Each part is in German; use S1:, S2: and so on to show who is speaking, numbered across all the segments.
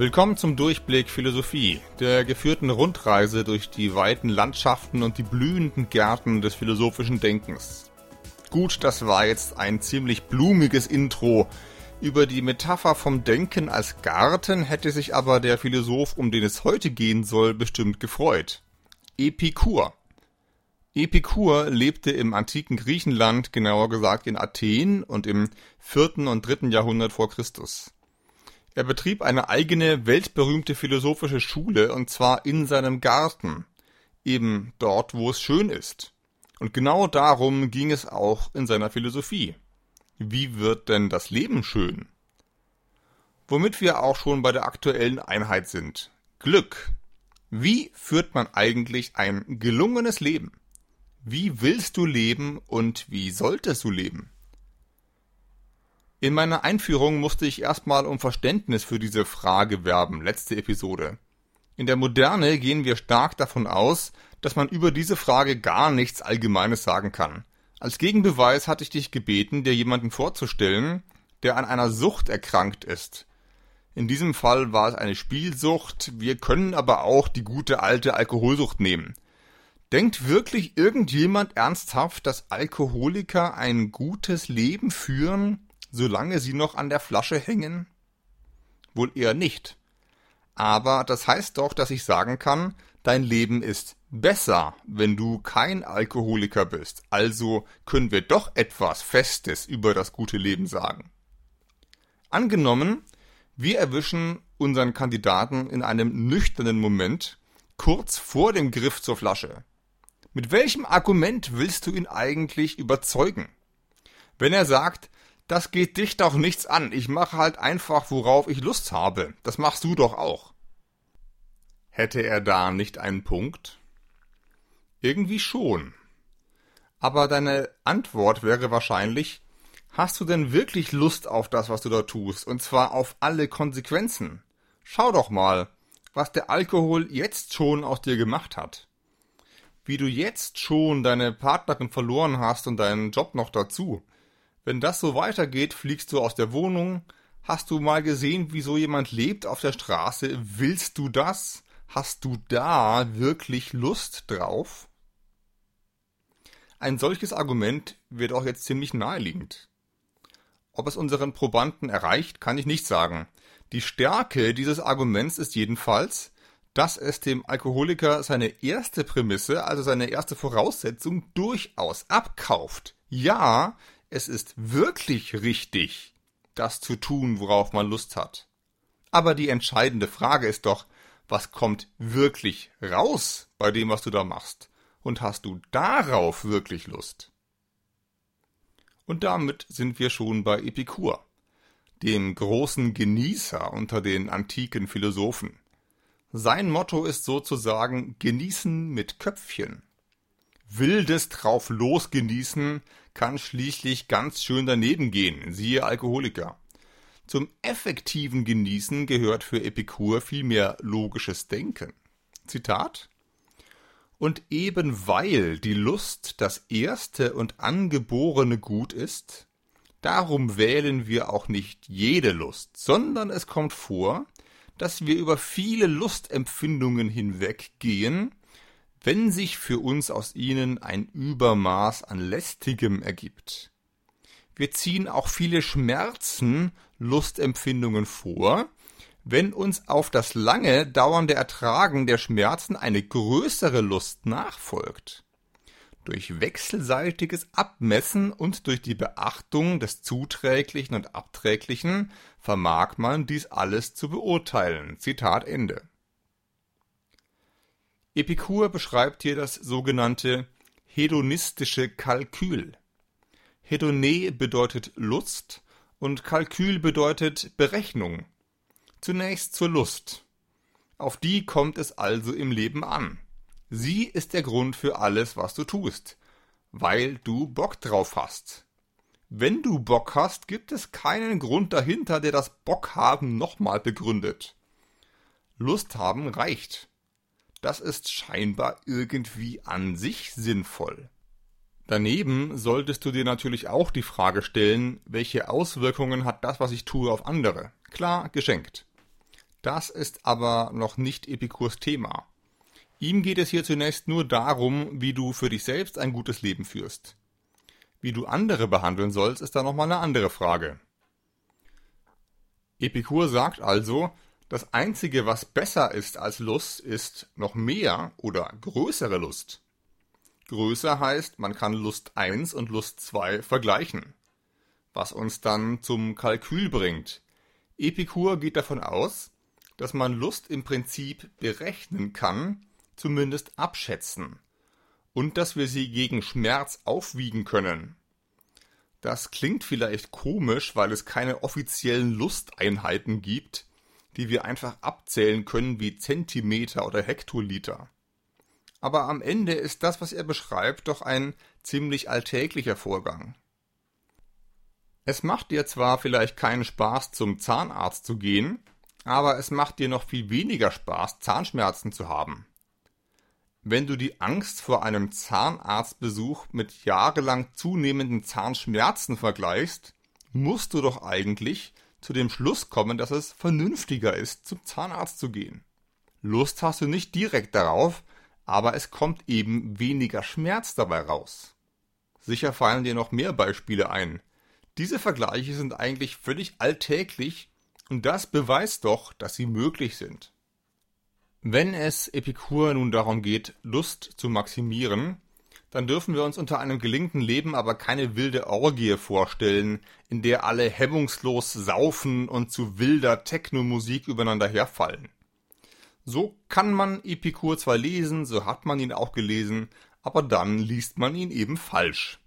S1: Willkommen zum Durchblick Philosophie, der geführten Rundreise durch die weiten Landschaften und die blühenden Gärten des philosophischen Denkens. Gut, das war jetzt ein ziemlich blumiges Intro. Über die Metapher vom Denken als Garten hätte sich aber der Philosoph, um den es heute gehen soll, bestimmt gefreut. Epikur. Epikur lebte im antiken Griechenland, genauer gesagt in Athen und im vierten und dritten Jahrhundert vor Christus. Er betrieb eine eigene weltberühmte philosophische Schule und zwar in seinem Garten, eben dort, wo es schön ist. Und genau darum ging es auch in seiner Philosophie. Wie wird denn das Leben schön? Womit wir auch schon bei der aktuellen Einheit sind. Glück. Wie führt man eigentlich ein gelungenes Leben? Wie willst du leben und wie solltest du leben? In meiner Einführung musste ich erstmal um Verständnis für diese Frage werben, letzte Episode. In der Moderne gehen wir stark davon aus, dass man über diese Frage gar nichts Allgemeines sagen kann. Als Gegenbeweis hatte ich dich gebeten, dir jemanden vorzustellen, der an einer Sucht erkrankt ist. In diesem Fall war es eine Spielsucht, wir können aber auch die gute alte Alkoholsucht nehmen. Denkt wirklich irgendjemand ernsthaft, dass Alkoholiker ein gutes Leben führen, solange sie noch an der Flasche hängen? Wohl eher nicht. Aber das heißt doch, dass ich sagen kann, dein Leben ist besser, wenn du kein Alkoholiker bist. Also können wir doch etwas Festes über das gute Leben sagen. Angenommen, wir erwischen unseren Kandidaten in einem nüchternen Moment, kurz vor dem Griff zur Flasche. Mit welchem Argument willst du ihn eigentlich überzeugen? Wenn er sagt, das geht dich doch nichts an, ich mache halt einfach, worauf ich Lust habe, das machst du doch auch. Hätte er da nicht einen Punkt? Irgendwie schon. Aber deine Antwort wäre wahrscheinlich, hast du denn wirklich Lust auf das, was du da tust, und zwar auf alle Konsequenzen? Schau doch mal, was der Alkohol jetzt schon aus dir gemacht hat wie du jetzt schon deine Partnerin verloren hast und deinen Job noch dazu. Wenn das so weitergeht, fliegst du aus der Wohnung. Hast du mal gesehen, wie so jemand lebt auf der Straße? Willst du das? Hast du da wirklich Lust drauf? Ein solches Argument wird auch jetzt ziemlich naheliegend. Ob es unseren Probanden erreicht, kann ich nicht sagen. Die Stärke dieses Arguments ist jedenfalls, dass es dem Alkoholiker seine erste Prämisse, also seine erste Voraussetzung, durchaus abkauft. Ja, es ist wirklich richtig, das zu tun, worauf man Lust hat. Aber die entscheidende Frage ist doch, was kommt wirklich raus bei dem, was du da machst? Und hast du darauf wirklich Lust? Und damit sind wir schon bei Epikur, dem großen Genießer unter den antiken Philosophen. Sein Motto ist sozusagen Genießen mit Köpfchen. Wildes drauf los genießen kann schließlich ganz schön daneben gehen, siehe Alkoholiker. Zum effektiven Genießen gehört für Epikur vielmehr logisches Denken. Zitat Und eben weil die Lust das erste und angeborene Gut ist, darum wählen wir auch nicht jede Lust, sondern es kommt vor, dass wir über viele Lustempfindungen hinweggehen, wenn sich für uns aus ihnen ein Übermaß an lästigem ergibt. Wir ziehen auch viele Schmerzen, Lustempfindungen vor, wenn uns auf das lange dauernde Ertragen der Schmerzen eine größere Lust nachfolgt. Durch wechselseitiges Abmessen und durch die Beachtung des Zuträglichen und Abträglichen vermag man dies alles zu beurteilen. Zitat Ende. Epikur beschreibt hier das sogenannte hedonistische Kalkül. Hedone bedeutet Lust und Kalkül bedeutet Berechnung. Zunächst zur Lust. Auf die kommt es also im Leben an. Sie ist der Grund für alles, was du tust, weil du Bock drauf hast. Wenn du Bock hast, gibt es keinen Grund dahinter, der das Bock haben nochmal begründet. Lust haben reicht. Das ist scheinbar irgendwie an sich sinnvoll. Daneben solltest du dir natürlich auch die Frage stellen, welche Auswirkungen hat das, was ich tue, auf andere? Klar, geschenkt. Das ist aber noch nicht Epikurs Thema. Ihm geht es hier zunächst nur darum, wie du für dich selbst ein gutes Leben führst. Wie du andere behandeln sollst, ist da nochmal eine andere Frage. Epikur sagt also, das Einzige, was besser ist als Lust, ist noch mehr oder größere Lust. Größer heißt, man kann Lust 1 und Lust 2 vergleichen. Was uns dann zum Kalkül bringt. Epikur geht davon aus, dass man Lust im Prinzip berechnen kann, zumindest abschätzen, und dass wir sie gegen Schmerz aufwiegen können. Das klingt vielleicht komisch, weil es keine offiziellen Lusteinheiten gibt, die wir einfach abzählen können wie Zentimeter oder Hektoliter. Aber am Ende ist das, was er beschreibt, doch ein ziemlich alltäglicher Vorgang. Es macht dir zwar vielleicht keinen Spaß, zum Zahnarzt zu gehen, aber es macht dir noch viel weniger Spaß, Zahnschmerzen zu haben. Wenn du die Angst vor einem Zahnarztbesuch mit jahrelang zunehmenden Zahnschmerzen vergleichst, musst du doch eigentlich zu dem Schluss kommen, dass es vernünftiger ist, zum Zahnarzt zu gehen. Lust hast du nicht direkt darauf, aber es kommt eben weniger Schmerz dabei raus. Sicher fallen dir noch mehr Beispiele ein. Diese Vergleiche sind eigentlich völlig alltäglich und das beweist doch, dass sie möglich sind. Wenn es Epikur nun darum geht, Lust zu maximieren, dann dürfen wir uns unter einem gelingenden Leben aber keine wilde Orgie vorstellen, in der alle hemmungslos saufen und zu wilder Technomusik übereinander herfallen. So kann man Epikur zwar lesen, so hat man ihn auch gelesen, aber dann liest man ihn eben falsch.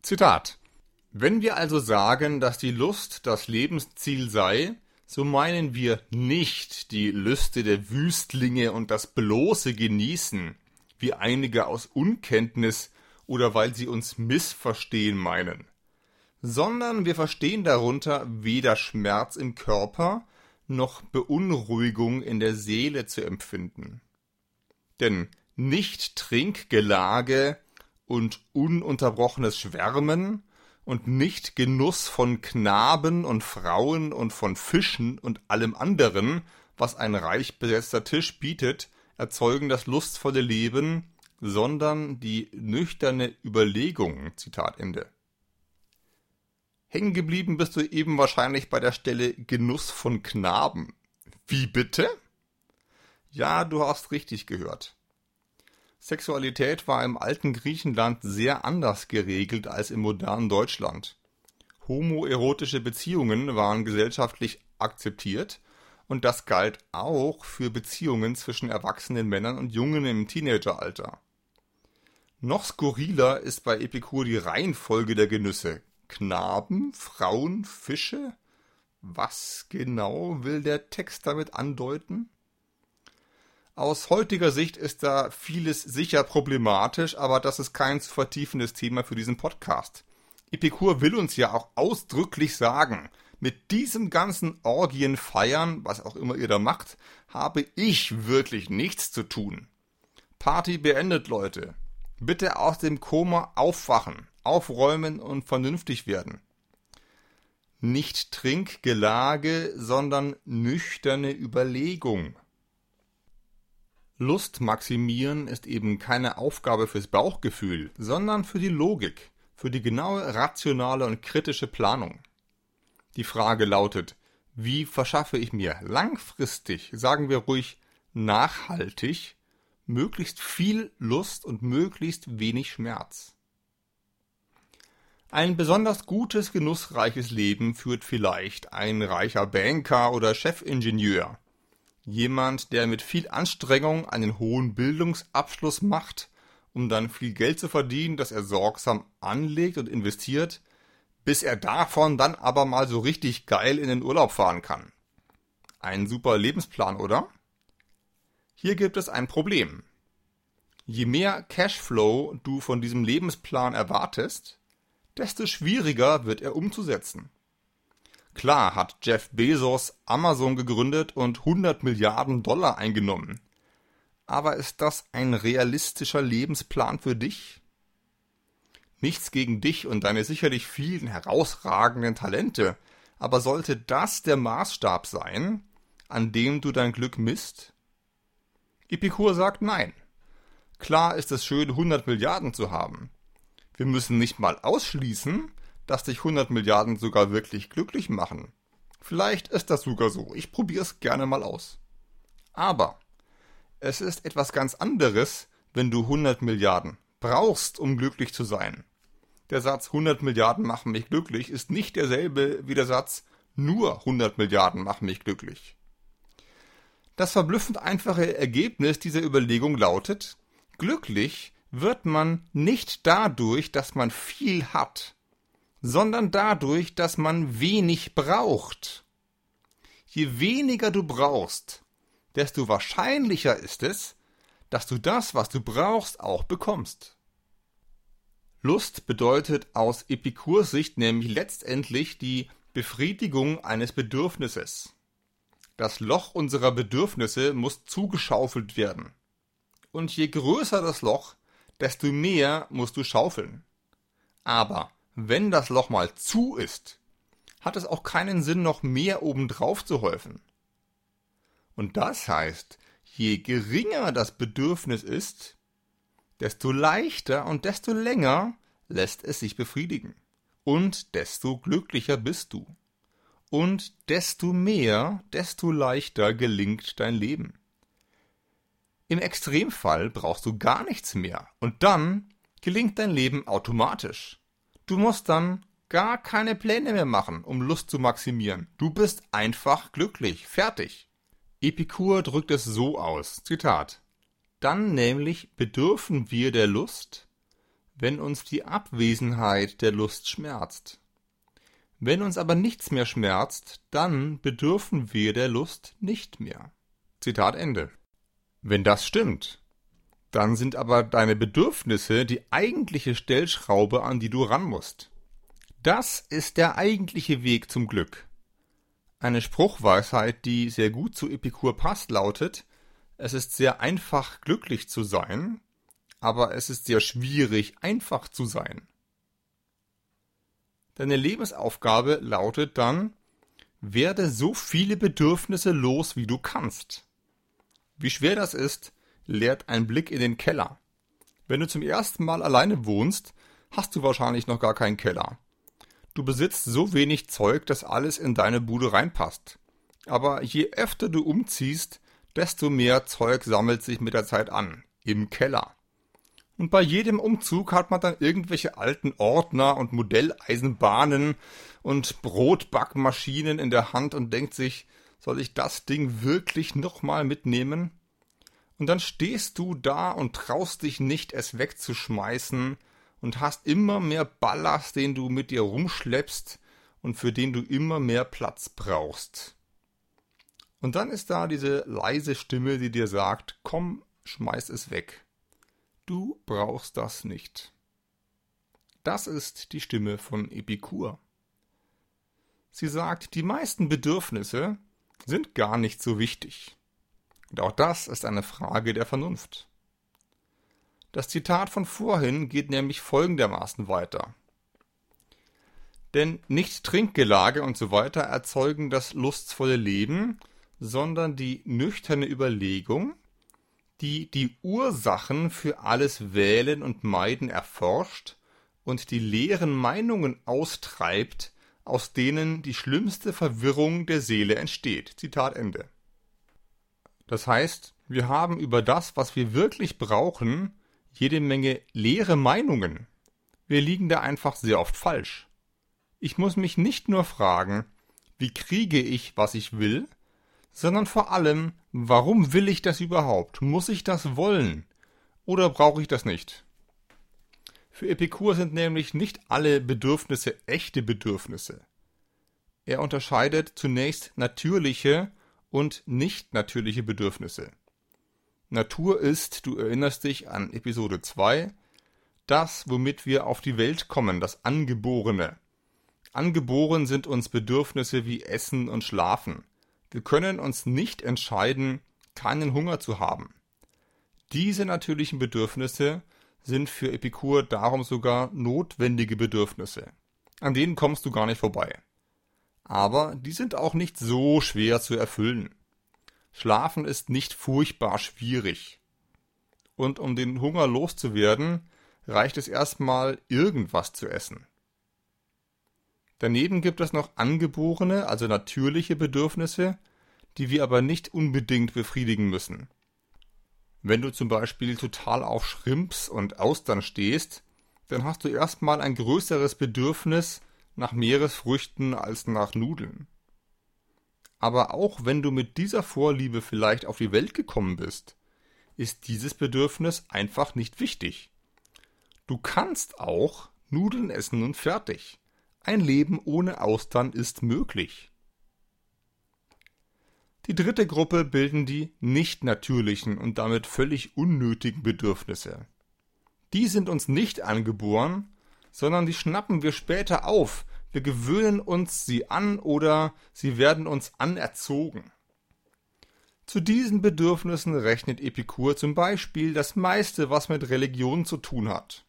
S1: Zitat Wenn wir also sagen, dass die Lust das Lebensziel sei, so meinen wir nicht die Lüste der Wüstlinge und das bloße Genießen, wie einige aus Unkenntnis oder weil sie uns missverstehen meinen, sondern wir verstehen darunter weder Schmerz im Körper noch Beunruhigung in der Seele zu empfinden. Denn nicht Trinkgelage und ununterbrochenes Schwärmen und nicht Genuss von Knaben und Frauen und von Fischen und allem anderen, was ein reich besetzter Tisch bietet, erzeugen das lustvolle Leben, sondern die nüchterne Überlegung. Zitat Ende. Hängen geblieben bist du eben wahrscheinlich bei der Stelle Genuss von Knaben. Wie bitte? Ja, du hast richtig gehört. Sexualität war im alten Griechenland sehr anders geregelt als im modernen Deutschland. Homoerotische Beziehungen waren gesellschaftlich akzeptiert und das galt auch für Beziehungen zwischen erwachsenen Männern und Jungen im Teenageralter. Noch skurriler ist bei Epikur die Reihenfolge der Genüsse. Knaben, Frauen, Fische? Was genau will der Text damit andeuten? Aus heutiger Sicht ist da vieles sicher problematisch, aber das ist kein zu vertiefendes Thema für diesen Podcast. Epikur will uns ja auch ausdrücklich sagen, mit diesem ganzen Orgien feiern, was auch immer ihr da macht, habe ich wirklich nichts zu tun. Party beendet, Leute. Bitte aus dem Koma aufwachen, aufräumen und vernünftig werden. Nicht Trinkgelage, sondern nüchterne Überlegung. Lust maximieren ist eben keine Aufgabe fürs Bauchgefühl, sondern für die Logik, für die genaue rationale und kritische Planung. Die Frage lautet, wie verschaffe ich mir langfristig, sagen wir ruhig nachhaltig, möglichst viel Lust und möglichst wenig Schmerz? Ein besonders gutes, genussreiches Leben führt vielleicht ein reicher Banker oder Chefingenieur, Jemand, der mit viel Anstrengung einen hohen Bildungsabschluss macht, um dann viel Geld zu verdienen, das er sorgsam anlegt und investiert, bis er davon dann aber mal so richtig geil in den Urlaub fahren kann. Ein super Lebensplan, oder? Hier gibt es ein Problem. Je mehr Cashflow du von diesem Lebensplan erwartest, desto schwieriger wird er umzusetzen. Klar hat Jeff Bezos Amazon gegründet und 100 Milliarden Dollar eingenommen. Aber ist das ein realistischer Lebensplan für dich? Nichts gegen dich und deine sicherlich vielen herausragenden Talente, aber sollte das der Maßstab sein, an dem du dein Glück misst? Epikur sagt nein. Klar ist es schön, 100 Milliarden zu haben. Wir müssen nicht mal ausschließen, dass dich 100 Milliarden sogar wirklich glücklich machen. Vielleicht ist das sogar so. Ich probiere es gerne mal aus. Aber es ist etwas ganz anderes, wenn du 100 Milliarden brauchst, um glücklich zu sein. Der Satz 100 Milliarden machen mich glücklich ist nicht derselbe wie der Satz nur 100 Milliarden machen mich glücklich. Das verblüffend einfache Ergebnis dieser Überlegung lautet, glücklich wird man nicht dadurch, dass man viel hat, sondern dadurch, dass man wenig braucht. Je weniger du brauchst, desto wahrscheinlicher ist es, dass du das, was du brauchst, auch bekommst. Lust bedeutet aus Epikurs Sicht nämlich letztendlich die Befriedigung eines Bedürfnisses. Das Loch unserer Bedürfnisse muss zugeschaufelt werden. Und je größer das Loch, desto mehr musst du schaufeln. Aber wenn das Loch mal zu ist, hat es auch keinen Sinn, noch mehr obendrauf zu häufen. Und das heißt, je geringer das Bedürfnis ist, desto leichter und desto länger lässt es sich befriedigen. Und desto glücklicher bist du. Und desto mehr, desto leichter gelingt dein Leben. Im Extremfall brauchst du gar nichts mehr und dann gelingt dein Leben automatisch. Du musst dann gar keine Pläne mehr machen, um Lust zu maximieren. Du bist einfach glücklich. Fertig. Epikur drückt es so aus. Zitat. Dann nämlich bedürfen wir der Lust, wenn uns die Abwesenheit der Lust schmerzt. Wenn uns aber nichts mehr schmerzt, dann bedürfen wir der Lust nicht mehr. Zitat Ende. Wenn das stimmt, dann sind aber deine Bedürfnisse die eigentliche Stellschraube, an die du ran musst. Das ist der eigentliche Weg zum Glück. Eine Spruchweisheit, die sehr gut zu Epikur passt, lautet, es ist sehr einfach glücklich zu sein, aber es ist sehr schwierig einfach zu sein. Deine Lebensaufgabe lautet dann, werde so viele Bedürfnisse los, wie du kannst. Wie schwer das ist, lehrt ein Blick in den Keller. Wenn du zum ersten Mal alleine wohnst, hast du wahrscheinlich noch gar keinen Keller. Du besitzt so wenig Zeug, dass alles in deine Bude reinpasst. Aber je öfter du umziehst, desto mehr Zeug sammelt sich mit der Zeit an. Im Keller. Und bei jedem Umzug hat man dann irgendwelche alten Ordner und Modelleisenbahnen und Brotbackmaschinen in der Hand und denkt sich, soll ich das Ding wirklich nochmal mitnehmen? Und dann stehst du da und traust dich nicht, es wegzuschmeißen und hast immer mehr Ballast, den du mit dir rumschleppst und für den du immer mehr Platz brauchst. Und dann ist da diese leise Stimme, die dir sagt, komm, schmeiß es weg. Du brauchst das nicht. Das ist die Stimme von Epikur. Sie sagt, die meisten Bedürfnisse sind gar nicht so wichtig. Und auch das ist eine Frage der Vernunft. Das Zitat von vorhin geht nämlich folgendermaßen weiter. Denn nicht Trinkgelage und so weiter erzeugen das lustvolle Leben, sondern die nüchterne Überlegung, die die Ursachen für alles Wählen und Meiden erforscht und die leeren Meinungen austreibt, aus denen die schlimmste Verwirrung der Seele entsteht. Zitat Ende. Das heißt, wir haben über das, was wir wirklich brauchen, jede Menge leere Meinungen. Wir liegen da einfach sehr oft falsch. Ich muss mich nicht nur fragen, wie kriege ich, was ich will, sondern vor allem, warum will ich das überhaupt? Muss ich das wollen? Oder brauche ich das nicht? Für Epikur sind nämlich nicht alle Bedürfnisse echte Bedürfnisse. Er unterscheidet zunächst natürliche und nicht natürliche Bedürfnisse. Natur ist, du erinnerst dich an Episode 2, das, womit wir auf die Welt kommen, das Angeborene. Angeboren sind uns Bedürfnisse wie Essen und Schlafen. Wir können uns nicht entscheiden, keinen Hunger zu haben. Diese natürlichen Bedürfnisse sind für Epikur darum sogar notwendige Bedürfnisse. An denen kommst du gar nicht vorbei. Aber die sind auch nicht so schwer zu erfüllen. Schlafen ist nicht furchtbar schwierig. Und um den Hunger loszuwerden, reicht es erstmal irgendwas zu essen. Daneben gibt es noch angeborene, also natürliche Bedürfnisse, die wir aber nicht unbedingt befriedigen müssen. Wenn du zum Beispiel total auf Shrimps und Austern stehst, dann hast du erstmal ein größeres Bedürfnis nach Meeresfrüchten als nach Nudeln. Aber auch wenn du mit dieser Vorliebe vielleicht auf die Welt gekommen bist, ist dieses Bedürfnis einfach nicht wichtig. Du kannst auch Nudeln essen und fertig. Ein Leben ohne Austern ist möglich. Die dritte Gruppe bilden die nicht natürlichen und damit völlig unnötigen Bedürfnisse. Die sind uns nicht angeboren, sondern die schnappen wir später auf. Wir gewöhnen uns sie an oder sie werden uns anerzogen. Zu diesen Bedürfnissen rechnet Epikur zum Beispiel das meiste, was mit Religion zu tun hat.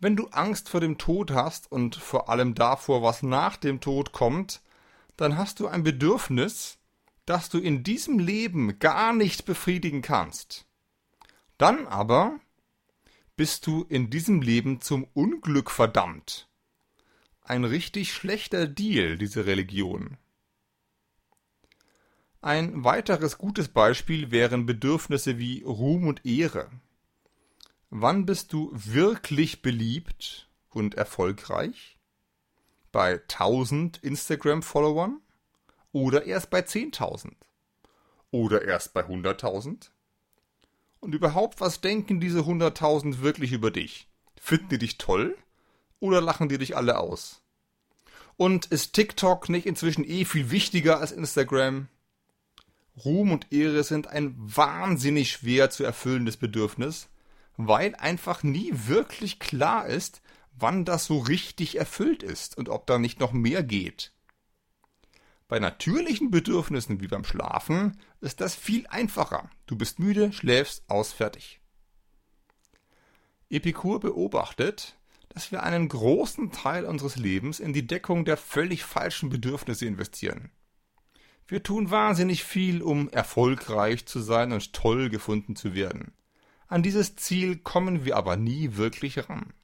S1: Wenn du Angst vor dem Tod hast und vor allem davor, was nach dem Tod kommt, dann hast du ein Bedürfnis, das du in diesem Leben gar nicht befriedigen kannst. Dann aber bist du in diesem Leben zum Unglück verdammt. Ein richtig schlechter Deal, diese Religion. Ein weiteres gutes Beispiel wären Bedürfnisse wie Ruhm und Ehre. Wann bist du wirklich beliebt und erfolgreich? Bei 1000 Instagram-Followern? Oder erst bei 10.000? Oder erst bei 100.000? Und überhaupt, was denken diese 100.000 wirklich über dich? Finden die dich toll? Oder lachen die dich alle aus? Und ist TikTok nicht inzwischen eh viel wichtiger als Instagram? Ruhm und Ehre sind ein wahnsinnig schwer zu erfüllendes Bedürfnis, weil einfach nie wirklich klar ist, wann das so richtig erfüllt ist und ob da nicht noch mehr geht. Bei natürlichen Bedürfnissen wie beim Schlafen ist das viel einfacher. Du bist müde, schläfst, aus, fertig. Epikur beobachtet, dass wir einen großen Teil unseres Lebens in die Deckung der völlig falschen Bedürfnisse investieren. Wir tun wahnsinnig viel, um erfolgreich zu sein und toll gefunden zu werden. An dieses Ziel kommen wir aber nie wirklich ran.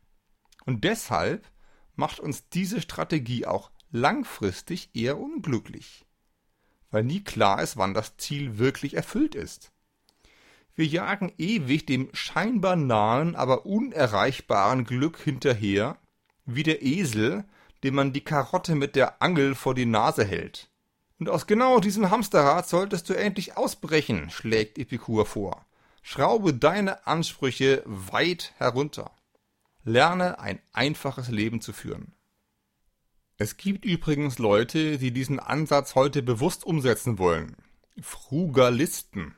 S1: Und deshalb macht uns diese Strategie auch langfristig eher unglücklich, weil nie klar ist, wann das Ziel wirklich erfüllt ist. Wir jagen ewig dem scheinbar nahen, aber unerreichbaren Glück hinterher, wie der Esel, dem man die Karotte mit der Angel vor die Nase hält. Und aus genau diesem Hamsterrad solltest du endlich ausbrechen, schlägt Epikur vor. Schraube deine Ansprüche weit herunter. Lerne ein einfaches Leben zu führen. Es gibt übrigens Leute, die diesen Ansatz heute bewusst umsetzen wollen. Frugalisten.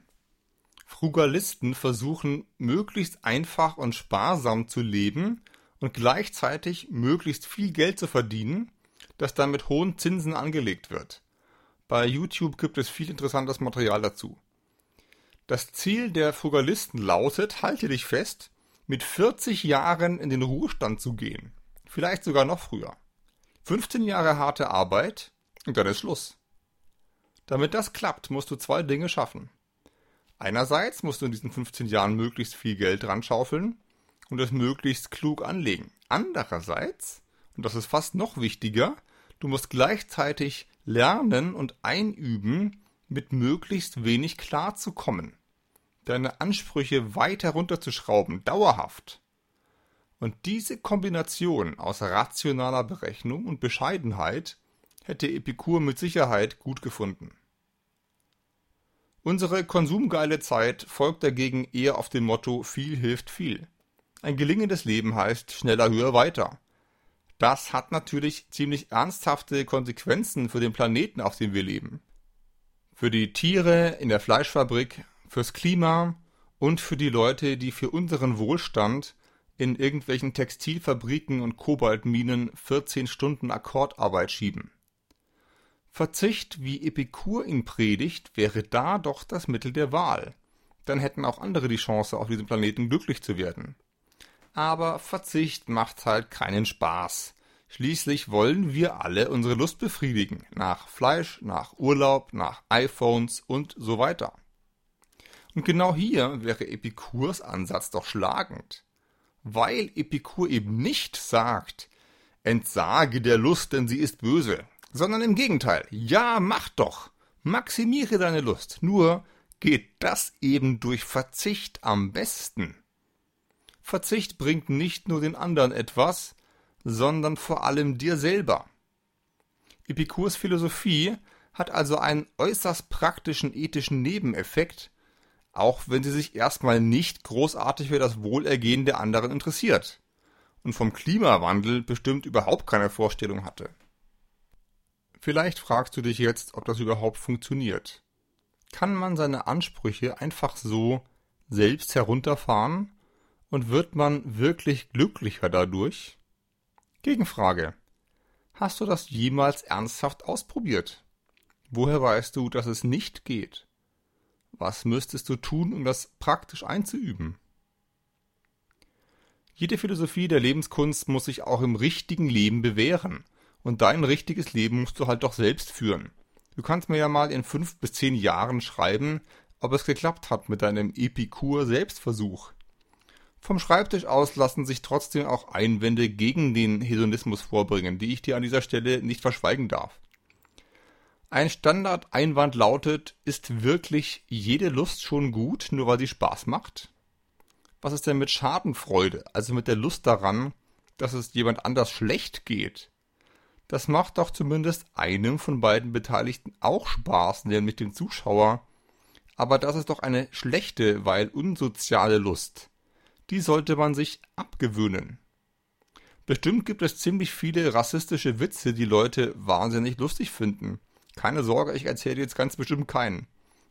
S1: Frugalisten versuchen möglichst einfach und sparsam zu leben und gleichzeitig möglichst viel Geld zu verdienen, das dann mit hohen Zinsen angelegt wird. Bei YouTube gibt es viel interessantes Material dazu. Das Ziel der Frugalisten lautet, halte dich fest, mit 40 Jahren in den Ruhestand zu gehen. Vielleicht sogar noch früher. 15 Jahre harte Arbeit und dann ist Schluss. Damit das klappt, musst du zwei Dinge schaffen. Einerseits musst du in diesen 15 Jahren möglichst viel Geld dran schaufeln und es möglichst klug anlegen. Andererseits, und das ist fast noch wichtiger, du musst gleichzeitig lernen und einüben, mit möglichst wenig klarzukommen. Deine Ansprüche weiter runterzuschrauben, dauerhaft. Und diese Kombination aus rationaler Berechnung und Bescheidenheit hätte Epikur mit Sicherheit gut gefunden. Unsere konsumgeile Zeit folgt dagegen eher auf dem Motto viel hilft viel. Ein gelingendes Leben heißt schneller, höher, weiter. Das hat natürlich ziemlich ernsthafte Konsequenzen für den Planeten, auf dem wir leben. Für die Tiere in der Fleischfabrik, fürs Klima und für die Leute, die für unseren Wohlstand in irgendwelchen Textilfabriken und Kobaltminen 14 Stunden Akkordarbeit schieben. Verzicht, wie Epikur ihn predigt, wäre da doch das Mittel der Wahl. Dann hätten auch andere die Chance, auf diesem Planeten glücklich zu werden aber Verzicht macht halt keinen Spaß. Schließlich wollen wir alle unsere Lust befriedigen. Nach Fleisch, nach Urlaub, nach iPhones und so weiter. Und genau hier wäre Epikurs Ansatz doch schlagend. Weil Epikur eben nicht sagt, entsage der Lust, denn sie ist böse, sondern im Gegenteil, ja, mach doch, maximiere deine Lust, nur geht das eben durch Verzicht am besten. Verzicht bringt nicht nur den anderen etwas, sondern vor allem dir selber. Epikurs Philosophie hat also einen äußerst praktischen ethischen Nebeneffekt, auch wenn sie sich erstmal nicht großartig für das Wohlergehen der anderen interessiert und vom Klimawandel bestimmt überhaupt keine Vorstellung hatte. Vielleicht fragst du dich jetzt, ob das überhaupt funktioniert. Kann man seine Ansprüche einfach so selbst herunterfahren und wird man wirklich glücklicher dadurch? Gegenfrage. Hast du das jemals ernsthaft ausprobiert? Woher weißt du, dass es nicht geht? Was müsstest du tun, um das praktisch einzuüben? Jede Philosophie der Lebenskunst muss sich auch im richtigen Leben bewähren. Und dein richtiges Leben musst du halt doch selbst führen. Du kannst mir ja mal in fünf bis zehn Jahren schreiben, ob es geklappt hat mit deinem Epikur-Selbstversuch. Vom Schreibtisch aus lassen sich trotzdem auch Einwände gegen den Hedonismus vorbringen, die ich dir an dieser Stelle nicht verschweigen darf. Ein Standardeinwand lautet, ist wirklich jede Lust schon gut, nur weil sie Spaß macht? Was ist denn mit Schadenfreude, also mit der Lust daran, dass es jemand anders schlecht geht? Das macht doch zumindest einem von beiden Beteiligten auch Spaß, nämlich dem Zuschauer. Aber das ist doch eine schlechte, weil unsoziale Lust die sollte man sich abgewöhnen. Bestimmt gibt es ziemlich viele rassistische Witze, die Leute wahnsinnig lustig finden. Keine Sorge, ich erzähle jetzt ganz bestimmt keinen.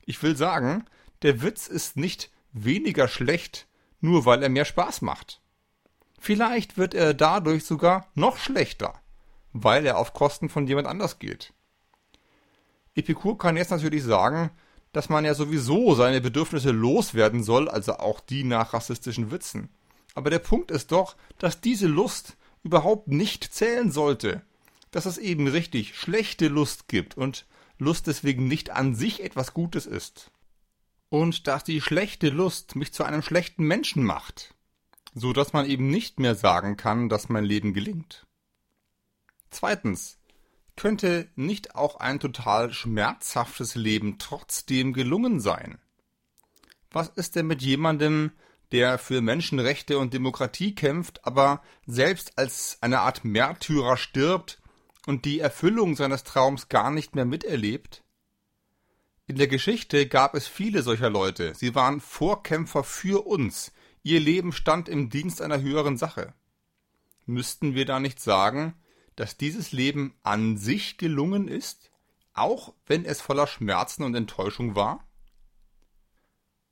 S1: Ich will sagen, der Witz ist nicht weniger schlecht, nur weil er mehr Spaß macht. Vielleicht wird er dadurch sogar noch schlechter, weil er auf Kosten von jemand anders geht. Epikur kann jetzt natürlich sagen, dass man ja sowieso seine Bedürfnisse loswerden soll, also auch die nach rassistischen Witzen. Aber der Punkt ist doch, dass diese Lust überhaupt nicht zählen sollte. Dass es eben richtig schlechte Lust gibt und Lust deswegen nicht an sich etwas Gutes ist. Und dass die schlechte Lust mich zu einem schlechten Menschen macht. So dass man eben nicht mehr sagen kann, dass mein Leben gelingt. Zweitens, könnte nicht auch ein total schmerzhaftes Leben trotzdem gelungen sein? Was ist denn mit jemandem, der für Menschenrechte und Demokratie kämpft, aber selbst als eine Art Märtyrer stirbt und die Erfüllung seines Traums gar nicht mehr miterlebt? In der Geschichte gab es viele solcher Leute. Sie waren Vorkämpfer für uns. Ihr Leben stand im Dienst einer höheren Sache. Müssten wir da nicht sagen, dass dieses Leben an sich gelungen ist, auch wenn es voller Schmerzen und Enttäuschung war?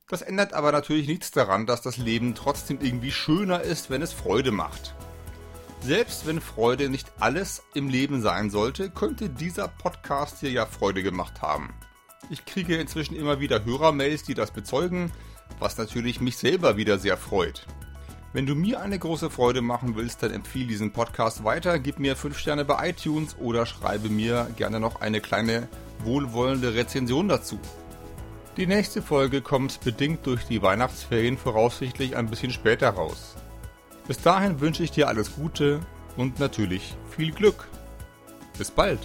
S1: Das ändert aber natürlich nichts daran, dass das Leben trotzdem irgendwie schöner ist, wenn es Freude macht. Selbst wenn Freude nicht alles im Leben sein sollte, könnte dieser Podcast hier ja Freude gemacht haben. Ich kriege inzwischen immer wieder Hörermails, die das bezeugen, was natürlich mich selber wieder sehr freut. Wenn du mir eine große Freude machen willst, dann empfehle diesen Podcast weiter, gib mir 5 Sterne bei iTunes oder schreibe mir gerne noch eine kleine wohlwollende Rezension dazu. Die nächste Folge kommt bedingt durch die Weihnachtsferien voraussichtlich ein bisschen später raus. Bis dahin wünsche ich dir alles Gute und natürlich viel Glück. Bis bald!